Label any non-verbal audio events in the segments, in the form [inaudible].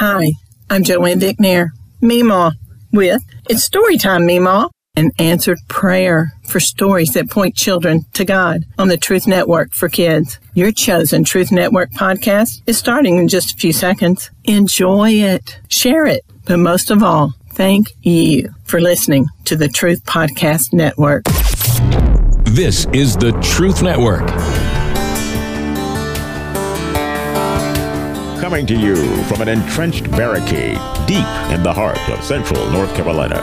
Hi, I'm Joanne Dicknair, Meemaw, with It's Storytime, Meemaw, an answered prayer for stories that point children to God on the Truth Network for Kids. Your chosen Truth Network podcast is starting in just a few seconds. Enjoy it, share it, but most of all, thank you for listening to the Truth Podcast Network. This is the Truth Network. Coming to you from an entrenched barricade deep in the heart of central North Carolina.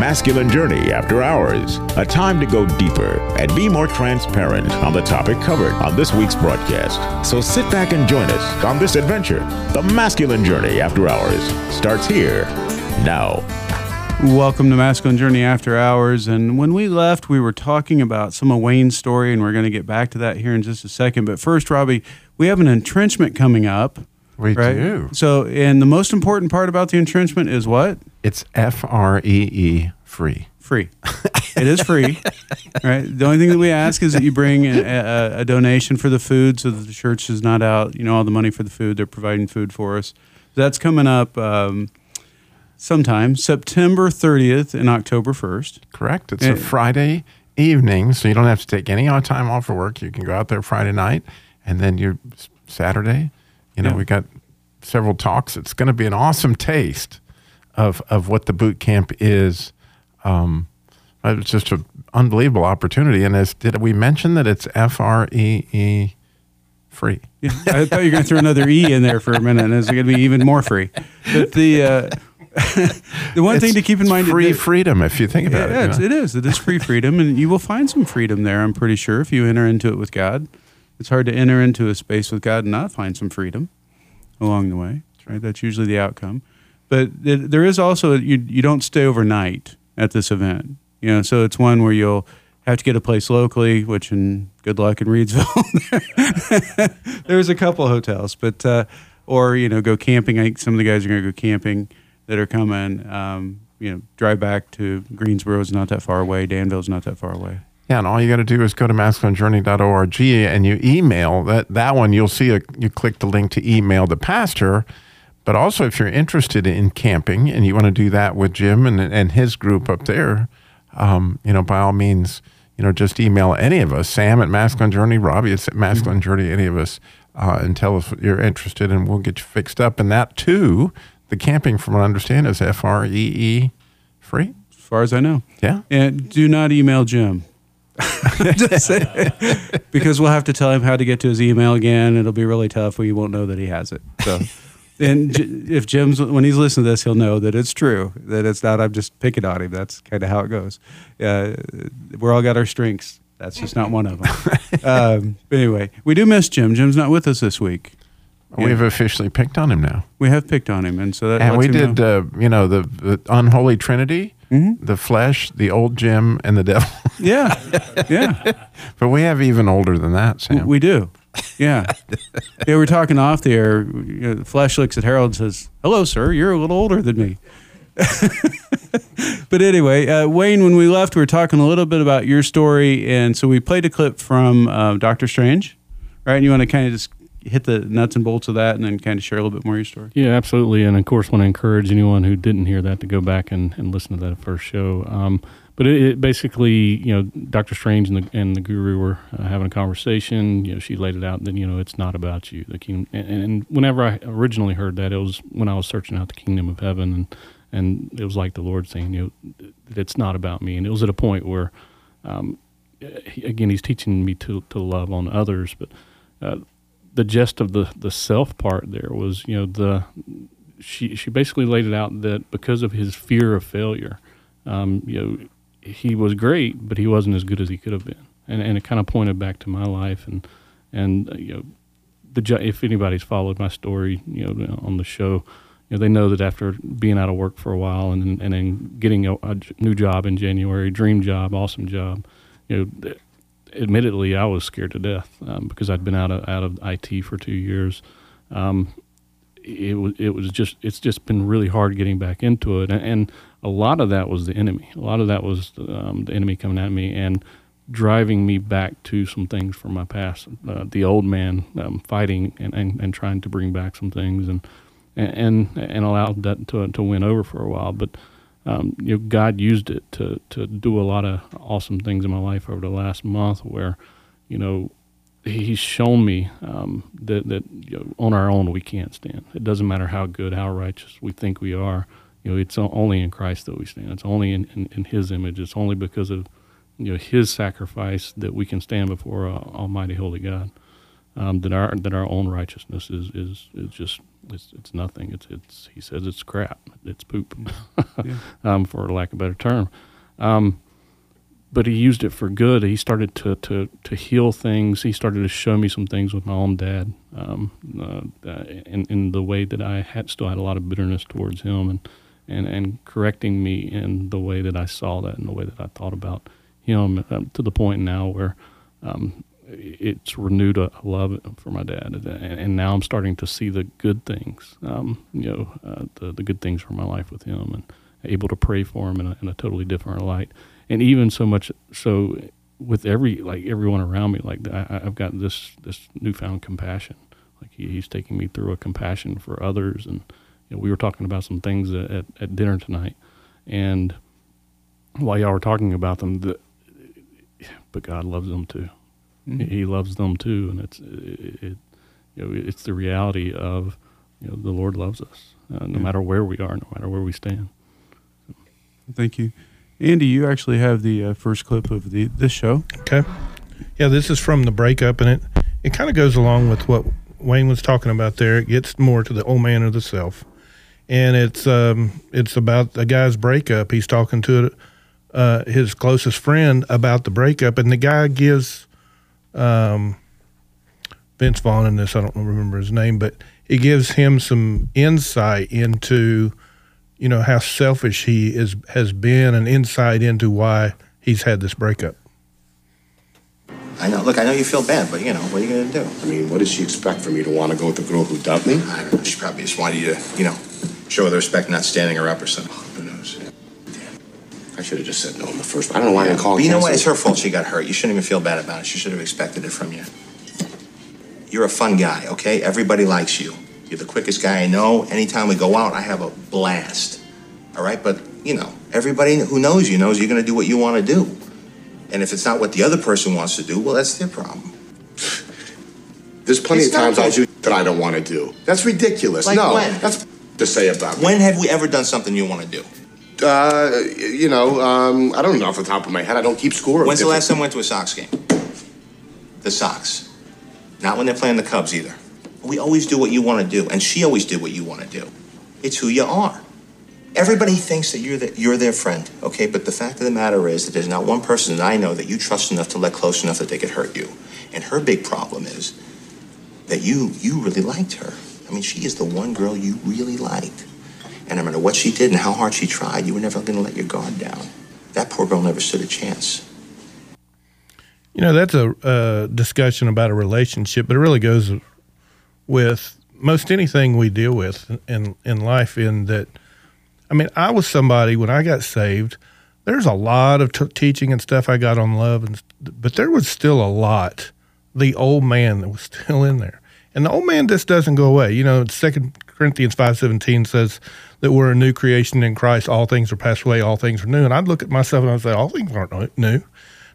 Masculine Journey After Hours. A time to go deeper and be more transparent on the topic covered on this week's broadcast. So sit back and join us on this adventure. The Masculine Journey After Hours starts here now. Welcome to Masculine Journey After Hours. And when we left, we were talking about some of Wayne's story, and we're going to get back to that here in just a second. But first, Robbie, we have an entrenchment coming up. We right? do. So, and the most important part about the entrenchment is what? It's F R E E free. Free. it is free, [laughs] right? The only thing that we ask is that you bring a, a, a, donation for the food, so that the church is not out. You know, all the money for the food. They're providing food for us. That's coming up um, sometime September 30th and October 1st. Correct. It's a Friday evening, so you don't have to take any time off for work. You can go out there Friday night, and then you're Saturday you know, yeah. we got several talks. It's going to be an awesome taste of of what the boot camp is. Um, it's just an unbelievable opportunity. And as did we mention that it's F R E E free? Yeah, I thought you were going to throw another E in there for a minute, and it's going to be even more free. But the uh, [laughs] the one it's, thing to keep in mind free freedom if you think about yeah, it. Yeah, it is. It is free freedom, and you will find some freedom there. I'm pretty sure if you enter into it with God. It's hard to enter into a space with God and not find some freedom along the way. Right, that's usually the outcome. But there is also you you don't stay overnight at this event. You know, so it's one where you'll have to get a place locally, which in good luck in Reidsville. [laughs] There's a couple hotels, but uh, or you know go camping. I think some of the guys are going to go camping that are coming. Um, you know, drive back to Greensboro is not that far away. Danville's not that far away. Yeah, and all you got to do is go to masculinejourney.org and you email that that one. You'll see a you click the link to email the pastor. But also, if you're interested in camping and you want to do that with Jim and and his group up there, um, you know, by all means, you know, just email any of us, Sam at Masculine Journey, Robbie at Masculine Journey, any of us, uh, and tell us what you're interested, and we'll get you fixed up. And that too, the camping, from what I understand, is F R E E free. As far as I know. Yeah. And do not email Jim. [laughs] because we'll have to tell him how to get to his email again. It'll be really tough. We won't know that he has it. So, and if Jim's when he's listening to this, he'll know that it's true. That it's not. I'm just picking on him. That's kind of how it goes. Uh, we're all got our strengths. That's just not one of them. [laughs] um, but anyway, we do miss Jim. Jim's not with us this week. We've officially picked on him now. We have picked on him, and so that and we did, uh, you know, the, the unholy trinity, mm-hmm. the flesh, the old Jim, and the devil. [laughs] yeah, yeah. [laughs] But we have even older than that, Sam. We do. Yeah. [laughs] yeah, we're talking off the air. You know, the flesh looks at Harold and says, "Hello, sir. You're a little older than me." but anyway, uh, Wayne, when we left, we were talking a little bit about your story, and so we played a clip from uh, Doctor Strange, right? And you want to kind of just hit the nuts and bolts of that and then kind of share a little bit more of your story? Yeah, absolutely. And of course, want to encourage anyone who didn't hear that to go back and, and listen to that first show. Um, but it, it, basically, you know, Doctor Strange and the and the Guru were uh, having a conversation. You know, she laid it out. That you know, it's not about you. The kingdom. And, and, whenever I originally heard that, it was when I was searching out the kingdom of heaven, and and it was like the Lord saying, you know, it's not about me. And it was at a point where, um, he, again, He's teaching me to to love on others, but. Uh, the gist of the the self part there was you know the she she basically laid it out that because of his fear of failure, um, you know, he was great, but he wasn't as good as he could have been, and and it kind of pointed back to my life and and uh, you know the if anybody's followed my story you know on the show. You know, they know that after being out of work for a while and and then getting a, a new job in January, dream job, awesome job, you know, admittedly, I was scared to death um, because I'd been out of out of IT for two years. Um, it was it was just it's just been really hard getting back into it, and, and a lot of that was the enemy. A lot of that was um, the enemy coming at me and driving me back to some things from my past. Uh, the old man um, fighting and, and, and trying to bring back some things, and and and, allowed that to to win over for a while. But um, you know, God used it to to do a lot of awesome things in my life over the last month, where you know He's shown me um, that that you know, on our own we can't stand. It doesn't matter how good, how righteous we think we are. You know, it's only in Christ that we stand. It's only in, in, in His image. It's only because of you know His sacrifice that we can stand before uh, Almighty Holy God. Um, that our that our own righteousness is is, is just it's, it's nothing. It's it's he says it's crap. It's poop, [laughs] yeah. um, for lack of a better term. Um, but he used it for good. He started to, to, to heal things. He started to show me some things with my own dad, um, uh, in, in the way that I had still had a lot of bitterness towards him, and, and, and correcting me in the way that I saw that and the way that I thought about him, uh, to the point now where um, it's renewed a love for my dad, and, and, now I'm starting to see the good things, um, you know, uh, the the good things from my life with him, and able to pray for him in a, in a totally different light. And even so much so with every like everyone around me like I, have got this this newfound compassion. Like he, he's taking me through a compassion for others and you know, we were talking about some things at, at, at, dinner tonight. And while y'all were talking about them the, but god loves them too mm-hmm. he loves them too and it's it, it, you know it's the reality of you know the lord loves us uh, no yeah. matter where we are no matter where we stand so. thank you Andy, you actually have the uh, first clip of the this show. Okay. Yeah, this is from the breakup, and it it kind of goes along with what Wayne was talking about there. It gets more to the old man of the self, and it's um it's about the guy's breakup. He's talking to uh, his closest friend about the breakup, and the guy gives um Vince Vaughn in this. I don't remember his name, but it gives him some insight into you know how selfish he is has been and insight into why he's had this breakup. I know. Look, I know you feel bad, but you know what are you going to do? I mean, what does she expect from me to want to go with the girl who dumped me? I don't know. She probably just wanted you to, you know, show her the respect, not standing her up or something. Who knows? Damn. I should have just said no in the first. I don't know why yeah. I called. But you know what? It's her fault. She got hurt. You shouldn't even feel bad about it. She should have expected it from you. You're a fun guy, okay? Everybody likes you. You're the quickest guy I know. Anytime we go out, I have a blast. All right, but you know, everybody who knows you knows you're going to do what you want to do. And if it's not what the other person wants to do, well, that's their problem. [laughs] There's plenty it's of times I'll do that I don't want to do. That's ridiculous. Like no, when? that's to say about me. When have we ever done something you want to do? Uh, you know, um, I don't know off the top of my head. I don't keep score. When's the last time we went to a Sox game? The Sox. Not when they're playing the Cubs either. We always do what you want to do, and she always did what you want to do. It's who you are. Everybody thinks that you're, the, you're their friend, okay? But the fact of the matter is that there's not one person that I know that you trust enough to let close enough that they could hurt you. And her big problem is that you you really liked her. I mean, she is the one girl you really liked. And no matter what she did and how hard she tried, you were never going to let your guard down. That poor girl never stood a chance. You know, that's a discussion about a relationship, but it really goes with most anything we deal with in in life. In that, I mean, I was somebody when I got saved. There's a lot of t- teaching and stuff I got on love, and but there was still a lot. The old man that was [laughs] still in there, and the old man just doesn't go away. You know, Second Corinthians five seventeen says that we're a new creation in Christ. All things are passed away. All things are new. And I'd look at myself and I'd say, all things aren't new.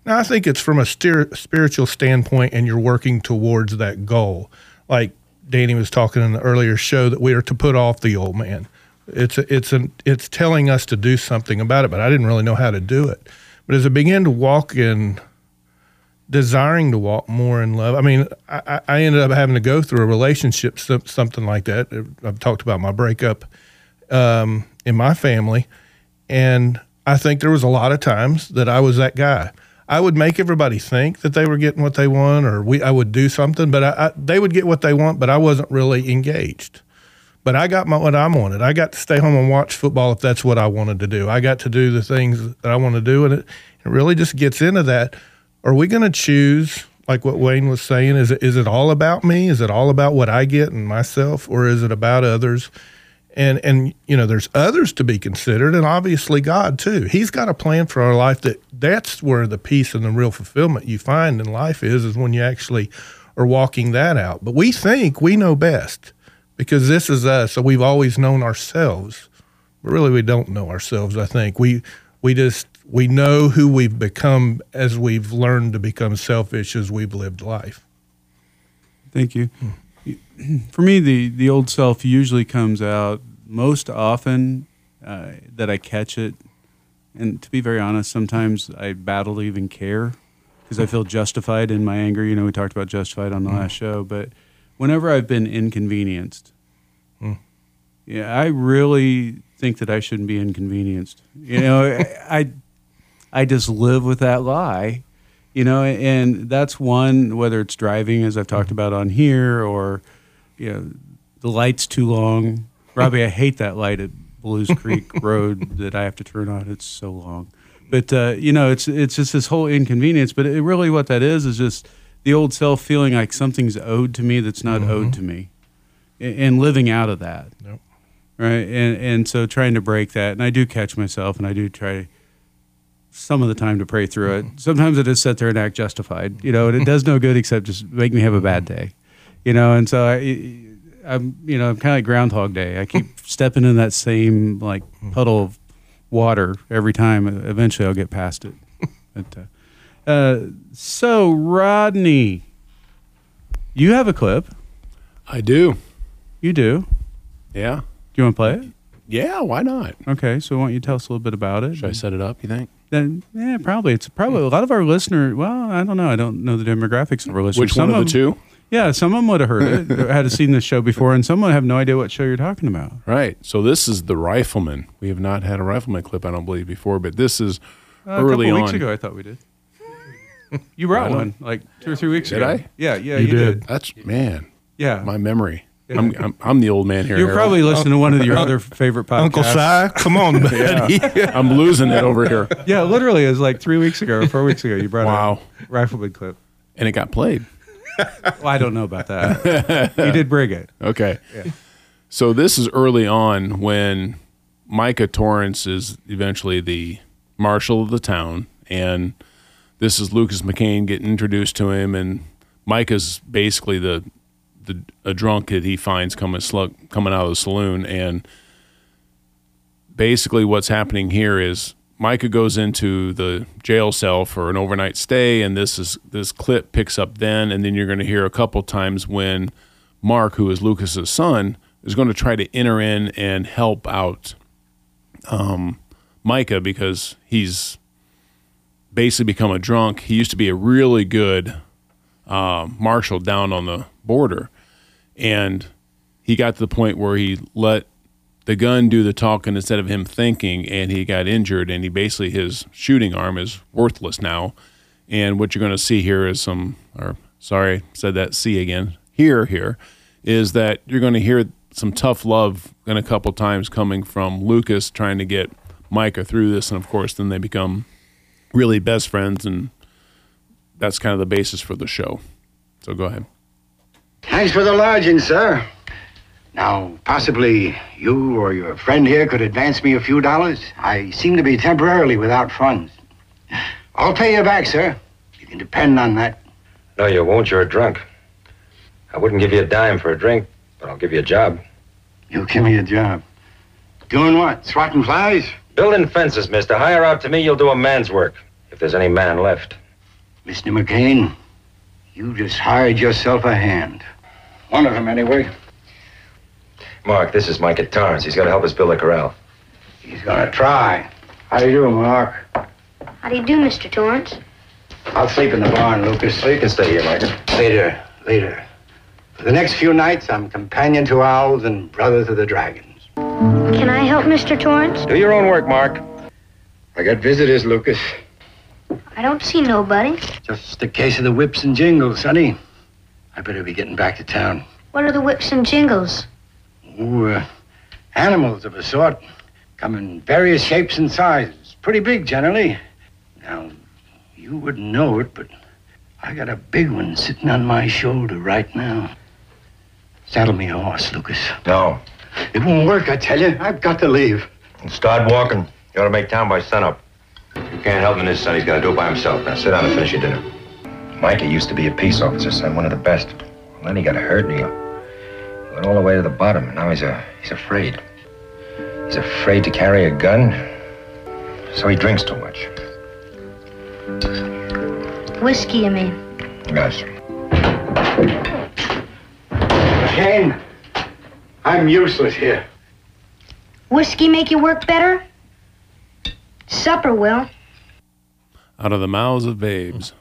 Now, I think it's from a spiritual standpoint, and you're working towards that goal. Like Danny was talking in the earlier show, that we are to put off the old man. It's a, it's an it's telling us to do something about it, but I didn't really know how to do it. But as I began to walk in, desiring to walk more in love, I mean, I, I ended up having to go through a relationship, something like that. I've talked about my breakup um, in my family, and I think there was a lot of times that I was that guy. I would make everybody think that they were getting what they want, or we I would do something, but I, I, they would get what they want, but I wasn't really engaged. But I got my, what I wanted. I got to stay home and watch football if that's what I wanted to do. I got to do the things that I want to do, and it, it really just gets into that. Are we going to choose like what Wayne was saying? Is it is it all about me? Is it all about what I get and myself, or is it about others? and and you know there's others to be considered and obviously god too he's got a plan for our life that that's where the peace and the real fulfillment you find in life is is when you actually are walking that out but we think we know best because this is us. So we've always known ourselves, but really we don't know ourselves. I think we we just we know who we've become as we've learned to become selfish as we've lived life. Thank you. Hmm. [clears throat] For me, the the old self usually comes out most often uh, that I catch it, and to be very honest, sometimes I battle to even care because I feel justified in my anger. You know, we talked about justified on the hmm. last show, but whenever I've been inconvenienced, hmm. yeah, I really think that I shouldn't be inconvenienced. You know, [laughs] I I just live with that lie, you know, and that's one whether it's driving as I've talked about on here or you know the light's too long. Robbie, I hate that light at Blues Creek [laughs] Road that I have to turn on. It's so long. But uh, you know, it's it's just this whole inconvenience. But it, really, what that is is just the old self feeling like something's owed to me that's not owed to me, and, and living out of that. Yep. Right, and and so trying to break that, and I do catch myself, and I do try some of the time to pray through it. Sometimes I just sit there and act justified, you know, and it does no good except just make me have a bad day, you know. And so I, I'm, you know, I'm kind of like Groundhog Day. I keep [laughs] stepping in that same like puddle of water every time. Eventually, I'll get past it. [laughs] But uh, uh, so Rodney, you have a clip. I do. You do. Yeah. Do you want to play it? Yeah, why not? Okay, so why don't you tell us a little bit about it? Should I set it up, you think? Then yeah, probably it's probably a lot of our listener. Well, I don't know. I don't know the demographics of our listeners. Which Some one of the them- two? Yeah, some of them would have heard it, [laughs] had seen this show before, and some would have no idea what show you're talking about. Right. So this is the rifleman. We have not had a rifleman clip, I don't believe, before, but this is Uh, early a couple weeks ago, I thought we did. You brought one like two or three weeks Did ago. I? Yeah, yeah, You you, did. did. That's man, Yeah, my memory. I'm, I'm I'm the old man here. you're Harold. probably listening to one of your other favorite podcasts. Uncle Si, come on, [laughs] buddy. [laughs] I'm losing it over here, [laughs] Yeah, literally, it was like three weeks ago or four weeks ago. You brought Wow. a rifleman clip. and it got played. Well, I don't know about that. you did bring it. Okay. So this is early on when Micah Torrance is eventually the marshal of the town, and this is Lucas McCain getting introduced to him, and Micah's basically the the a drunk that he finds coming slug, coming out of the saloon, and basically what's happening here is Micah goes into the jail cell for an overnight stay, and this is this clip picks up then, and then you're going to hear a couple times when Mark, who is Lucas's son, is going to try to enter in and help out um, Micah because he's basically become a drunk. He used to be a really good uh, marshal down on the border, and he got to the point where he let the gun do the talking instead of him thinking, and he got injured. And he basically his shooting arm is worthless now. And what you're going to see here is some, or sorry, said that C again. Here, here is that you're going to hear some tough love in a couple times coming from Lucas trying to get Micah through this, and of course, then they become really best friends, and that's kind of the basis for the show. So go ahead. Thanks for the lodging, sir. Now, possibly you or your friend here could advance me a few dollars. I seem to be temporarily without funds. I'll pay you back, sir. You can depend on that. No, you won't. You're a drunk. I wouldn't give you a dime for a drink, but I'll give you a job. You'll give me a job. Doing what? Swatting flies? Building fences, mister. Hire out to me, you'll do a man's work. If there's any man left. Mr. McCain, you just hired yourself a hand. One of them, anyway. Mark, this is Micah Torrance. He's got to help us build a corral. He's gonna try. How do you do, Mark? How do you do, Mr. Torrance? I'll sleep in the barn, Lucas. So you can stay here, Micah. Later, later. For the next few nights, I'm companion to owls and brother to the dragons. Can I help Mr. Torrance? Do your own work, Mark. I got visitors, Lucas. I don't see nobody. Just a case of the whips and jingles, sonny. I better be getting back to town. What are the whips and jingles? Ooh, uh, animals of a sort. Come in various shapes and sizes. Pretty big, generally. Now, you wouldn't know it, but I got a big one sitting on my shoulder right now. Saddle me a horse, Lucas. No. It won't work, I tell you. I've got to leave. And Start walking. You ought to make town by sunup. You can't help him in this, son. He's got to do it by himself. Now sit down and finish your dinner. Micah used to be a peace officer, son, one of the best. Well, then he got hurt and he Went all the way to the bottom, and now he's a he's afraid. He's afraid to carry a gun, so he drinks too much. Whiskey, you mean? Yes. Kane, I'm useless here. Whiskey make you work better? Supper will. Out of the mouths of babes.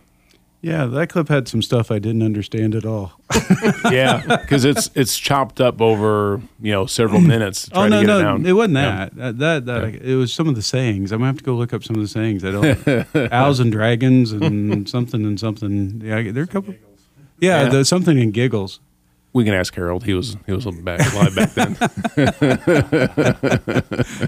Yeah, that clip had some stuff I didn't understand at all. [laughs] yeah, because it's it's chopped up over you know several mm. minutes. To oh, try oh no, no, it, it wasn't Yeah. that. That that, that it was some of the sayings. I'm gonna have to go look up some of the sayings. I don't [laughs] owls and dragons and something and something. Yeah, there are a couple. Yeah, Yeah. The, something in giggles. We can ask Harold. He was he was back live back then.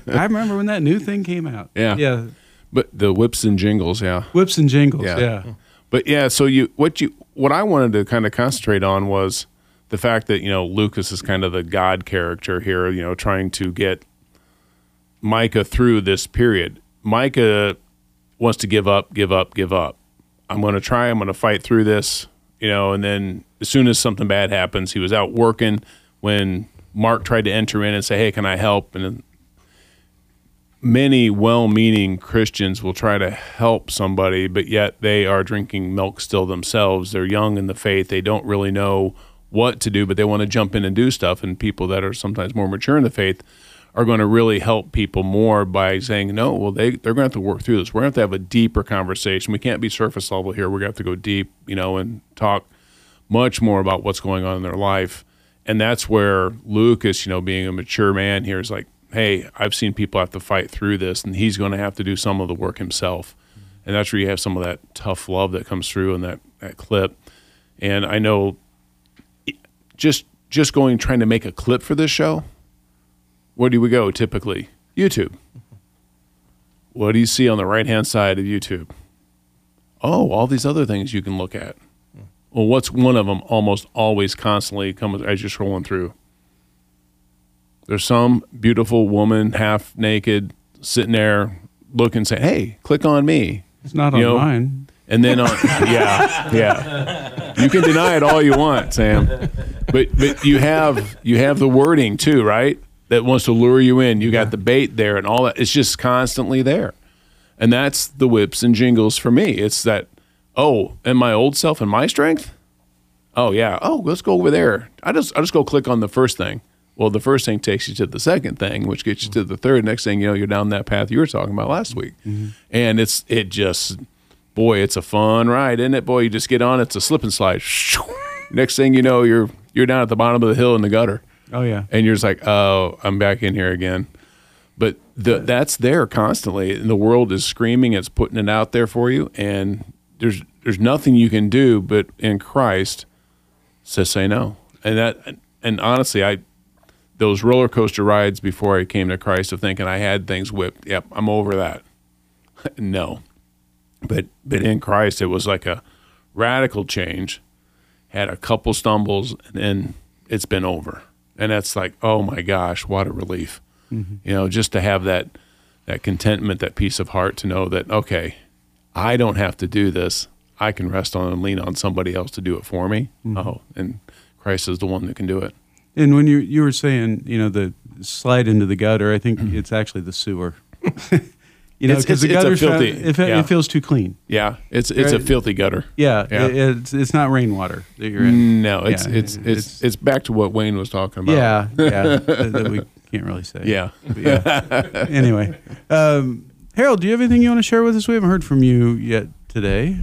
[laughs] I remember when that new thing came out. Yeah, yeah. But the whips and jingles, yeah, Whips and jingles. Yeah. But yeah, so you what you what I wanted to kind of concentrate on was the fact that you know Lucas is kind of the God character here. You know, trying to get Micah through this period. Micah wants to give up, give up, give up. I'm going to try. I'm going to fight through this. You know, and then as soon as something bad happens, he was out working when Mark tried to enter in and say, "Hey, can I help?" and then many well-meaning Christians will try to help somebody, but yet they are drinking milk still themselves. They're young in the faith. They don't really know what to do, but they want to jump in and do stuff. And people that are sometimes more mature in the faith are going to really help people more by saying, no, well, they, they're going to have to work through this. We're going to have to have a deeper conversation. We can't be surface level here. We're going to have to go deep, you know, and talk much more about what's going on in their life. And that's where Lucas, you know, being a mature man here is like, hey, I've seen people have to fight through this, and he's going to have to do some of the work himself. And that's where you have some of that tough love that comes through in that, that clip. And I know just just going trying to make a clip for this show, where do we go typically? YouTube. What do you see on the right hand side of YouTube? Oh, all these other things you can look at. Hmm. Well, what's one of them almost always constantly comes as you're scrolling through? There's some beautiful woman, half naked, sitting there looking, saying, "Hey, click on me." It's not You on know? mine. And then on, [laughs] yeah, yeah, you can deny it all you want, Sam, but but you have you have the wording too, right? That wants to lure you in. You got the bait there and all that. It's just constantly there, and that's the whips and jingles for me. It's that oh, and my old self and my strength. Oh yeah. Oh, let's go over there. I just I just go click on the first thing. Well, the first thing takes you to the second thing, which gets you to the third. Next thing you know, you're down that path you were talking about last week, mm-hmm. and it's it just boy, it's a fun ride, isn't it? Boy, you just get on, it's a slip and slide. [laughs] Next thing you know, you're you're down at the bottom of the hill in the gutter. Oh yeah. And you're just like, oh, I'm back in here again. But the, that's there constantly, and the world is screaming. It's putting it out there for you, and there's there's nothing you can do. But in Christ, says say no. And that, and honestly, I those roller coaster rides before I came to Christ of thinking I had things whipped. Yep, I'm over that. [laughs] no, but but in Christ, it was like a radical change. Had a couple stumbles, and then it's been over. And that's like, oh my gosh, what a relief! Mhm. You know, just to have that that contentment, that peace of heart, to know that okay, I don't have to do this. I can rest on and lean on somebody else to do it for me. Mhm. Oh, and Christ is the one that can do it. And when you you were saying, you know, the slide into the gutter, I think it's actually the sewer. [laughs] you know, It's- because the it's- it's a gutter filthy- it, yeah. it feels too clean. Yeah, it's it's a Right? filthy gutter. Yeah, Yeah. it- it's it's not rainwater that you're in. No, it's Yeah, it's, it's it's back to what Wayne was talking about. Yeah, yeah, [laughs] that, that we can't really say. Yeah. But yeah. [laughs] anyway, um, Harold, do you have anything you want to share with us? We haven't heard from you yet today.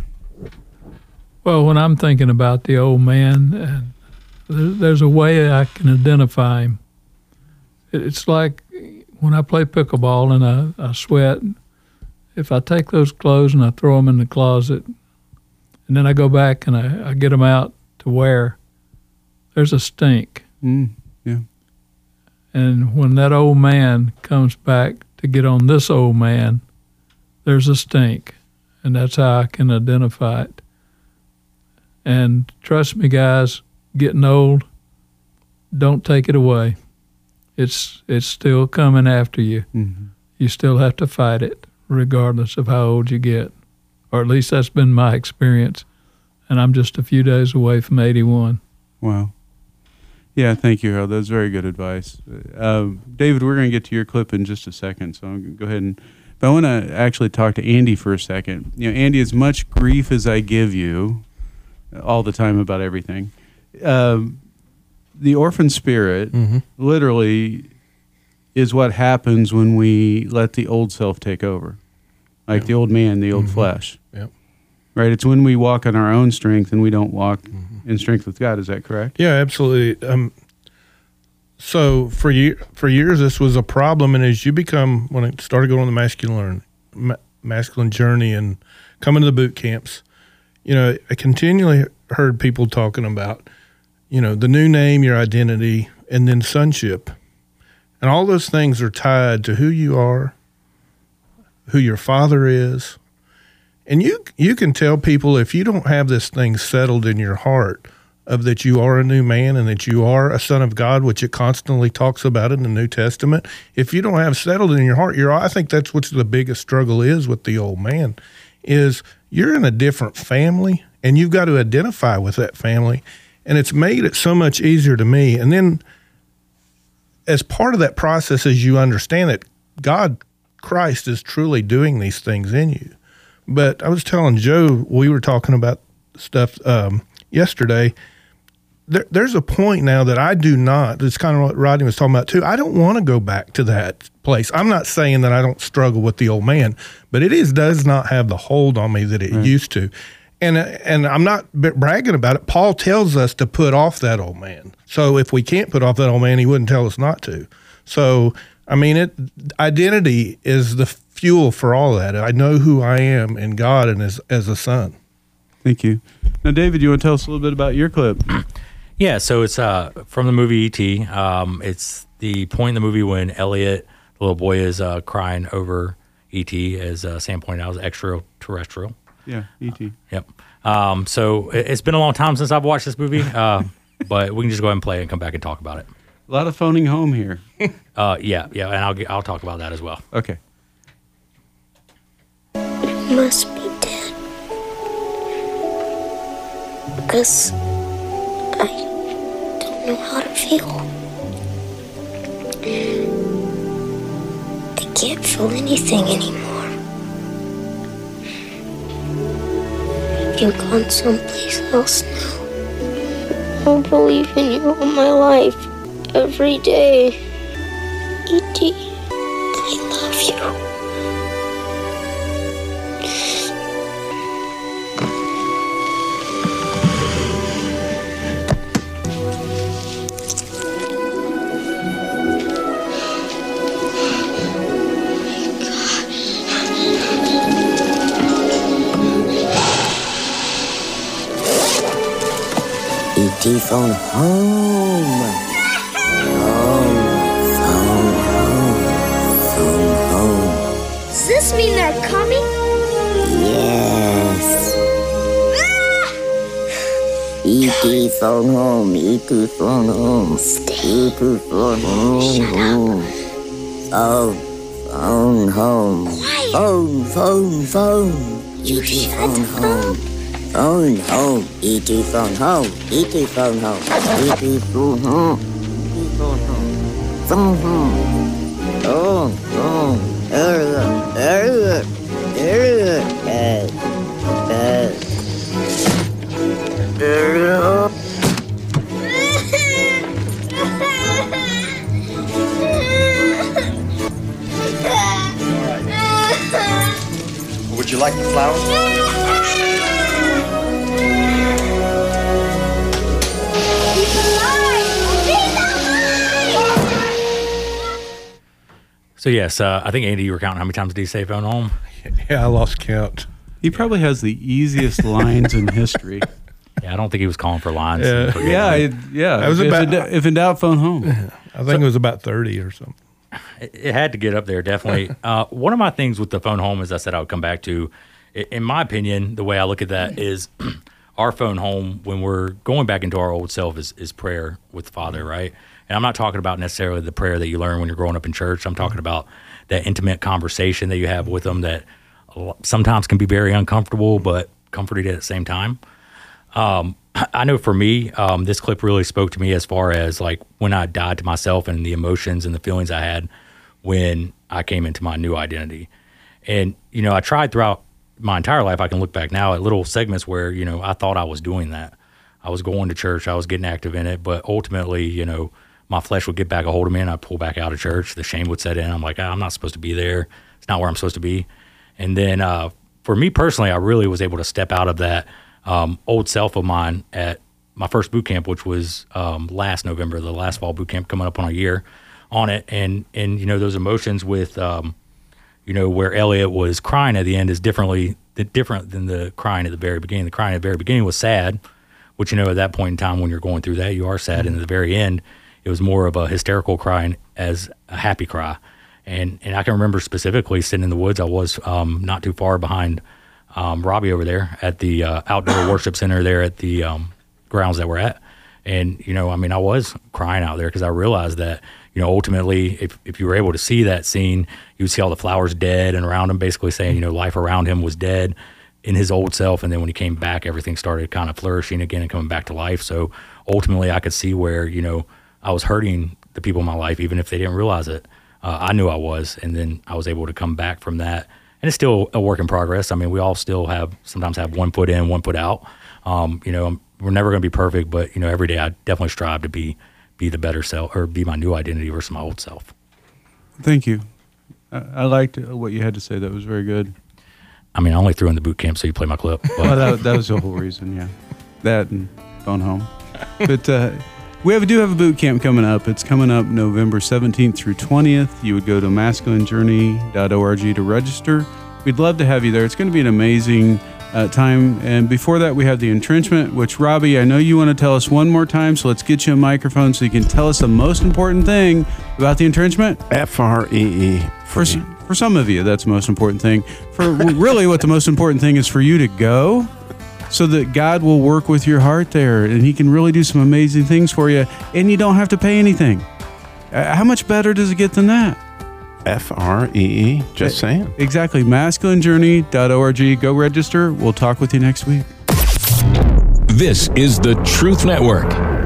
Well, when I'm thinking about the old man, and there- there's a way I can identify him. It's like when I play pickleball and I, I sweat. If I take those clothes and I throw them in the closet, and then I go back and I, I get them out to wear, there's a stink. Mm, yeah. And when that old man comes back to get on this old man, there's a stink. And that's how I can identify it. And trust me, guys, getting old, don't take it away. It's it's still coming after you. Mhm. You still have to fight it, regardless of how old you get. Or at least that's been my experience. And I'm just a few days away from 81. Wow. Yeah, thank you, Harold. That's very good advice. Uh, David, we're going to get to your clip in just a second, so I'm going to go ahead and. But I want to actually talk to Andy for a second. You know, Andy, as much grief as I give you all the time about everything, um, the orphan spirit Mhm. literally is what happens when we let the old self take over, like the old man, the old Mhm. flesh. Yep. Right. It's when we walk on our own strength and we don't walk in strength with God. Is that correct? Yeah, absolutely. Um, so for year, for years, this was a problem, and as you become when I started going on the masculine ma- masculine journey and coming to the boot camps, you know, I continually heard people talking about, you know, the new name, your identity, and then sonship, and all those things are tied to who you are, who your father is, and you you can tell people if you don't have this thing settled in your heart of that you are a new man and that you are a son of God, which it constantly talks about in the New Testament. If you don't have settled in your heart, you're I think that's what the biggest struggle is with the old man, is you're in a different family and you've got to identify with that family. And it's made it so much easier to me. And then as part of that process, as you understand it, God, Christ, is truly doing these things in you. But I was telling Joe, we were talking about stuff um, yesterday. There, there's a point now that I do not. It's kind of what Rodney was talking about too. I don't want to go back to that place. I'm not saying that I don't struggle with the old man, but it is does not have the hold on me that it used to. And and I'm not bragging about it. Paul tells us to put off that old man. So if we can't put off that old man, he wouldn't tell us not to. So I mean, it identity is the fuel for all that. I know who I am in God and as as a son. Thank you. Now, David, you want to tell us a little bit about your clip? [clears throat] Yeah, so it's uh, from the movie E.T. Um, it's the point in the movie when Elliott, the little boy, is uh, crying over E.T. As uh, Sam pointed out, is extraterrestrial. Yeah, E E.T. Yep. Um, so it- it's been a long time since I've watched this movie, uh, [laughs] but we can just go ahead and play and come back and talk about it. A lot of phoning home here. [laughs] Uh, yeah, yeah, and I'll get, I'll talk about that as well. Okay. must be dead. Because I don't know how to feel. I can't feel anything anymore. You've gone someplace else now. I believe in you all my life, every day. Phone home. Home, phone home, phone home. Does this mean they're coming? Yes. Ah! E.T. phone home, E.T. phone home, E.T. Oh, phone home. Phone, phone home. Quiet. Phone, phone, phone. E.T. phone home. Phone home, E.T. phone home, E.T. phone home, E.T. phone home, E.T. phone home, phone home, phone home, area, area, area, bed, bed, area. Would you like the flowers? [laughs] So yes, uh, I think Andy, you were counting how many times did he say phone home? Yeah, I lost count. He probably has the easiest [laughs] lines in history. Yeah, I don't think he was calling for lines. Yeah. Yeah, it. Yeah. That was if, about- in, doubt- if in doubt, phone home. [laughs] I think it was about thirty or something. it, it had to get up there definitely. [laughs] uh, one of my things with the phone home, as I said, I would come back to. In my opinion, the way I look at that is [clears throat] our phone home when we're going back into our old self is, is prayer with the Father, right? And I'm not talking about necessarily the prayer that you learn when you're growing up in church. I'm talking about that intimate conversation that you have with them that sometimes can be very uncomfortable, but comforting at the same time. Um, I know for me, um, this clip really spoke to me as far as like when I died to myself and the emotions and the feelings I had when I came into my new identity. And, you know, I tried throughout my entire life, I can look back now at little segments where, you know, I thought I was doing that. I was going to church, I was getting active in it, but ultimately, you know, my flesh would get back a hold of me and I'd pull back out of church. The shame would set in. I'm like, ah, I'm not supposed to be there. It's not where I'm supposed to be. And then uh, for me personally, I really was able to step out of that um, old self of mine at my first boot camp, which was um, last November, the last fall boot camp coming up on a year on it. And, and you know, those emotions with, um, you know, where Elliott was crying at the end is differently different than the crying at the very beginning. The crying at the very beginning was sad, which you know at that point in time when you're going through that you are sad, and at the very end it was more of a hysterical crying as a happy cry. And and I can remember specifically sitting in the woods. I was um, not too far behind um, Robbie over there at the uh, outdoor [coughs] worship center there at the um, grounds that we're at. And you know, I mean, I was crying out there because I realized that you know, ultimately, if, if you were able to see that scene, you would see all the flowers dead and around him, basically saying, you know, life around him was dead in his old self. And then when he came back, everything started kind of flourishing again and coming back to life. So ultimately, I could see where, you know, I was hurting the people in my life, even if they didn't realize it. Uh, I knew I was. And then I was able to come back from that. And it's still a work in progress. I mean, we all still have sometimes have one foot in, one foot out. Um, you know, we're never going to be perfect, but, you know, every day I definitely strive to be be the better self or be my new identity versus my old self. Thank you. I, I liked what you had to say. That was very good. I mean, I only threw in the boot camp so you play my clip. But. well, that, that, was the whole reason. Yeah, that and phone home. [laughs] But uh, we have, do have a boot camp coming up. It's coming up November 17th through 20th. You would go to masculinejourney.org to register. We'd love to have you there. It's going to be an amazing uh, time. And before that, we have the entrenchment, which Robbie, I know you want to tell us one more time. So let's get you a microphone so you can tell us the most important thing about the entrenchment. F R E E. For, for some of you, that's the most important thing. For really, what the most important thing is for you to go so that God will work with your heart there and He can really do some amazing things for you and you don't have to pay anything. Uh, how much better does it get than that? F R E E. Just saying. Exactly. Masculinejourney.org. Go register. We'll talk with you next week. This is the Truth Network.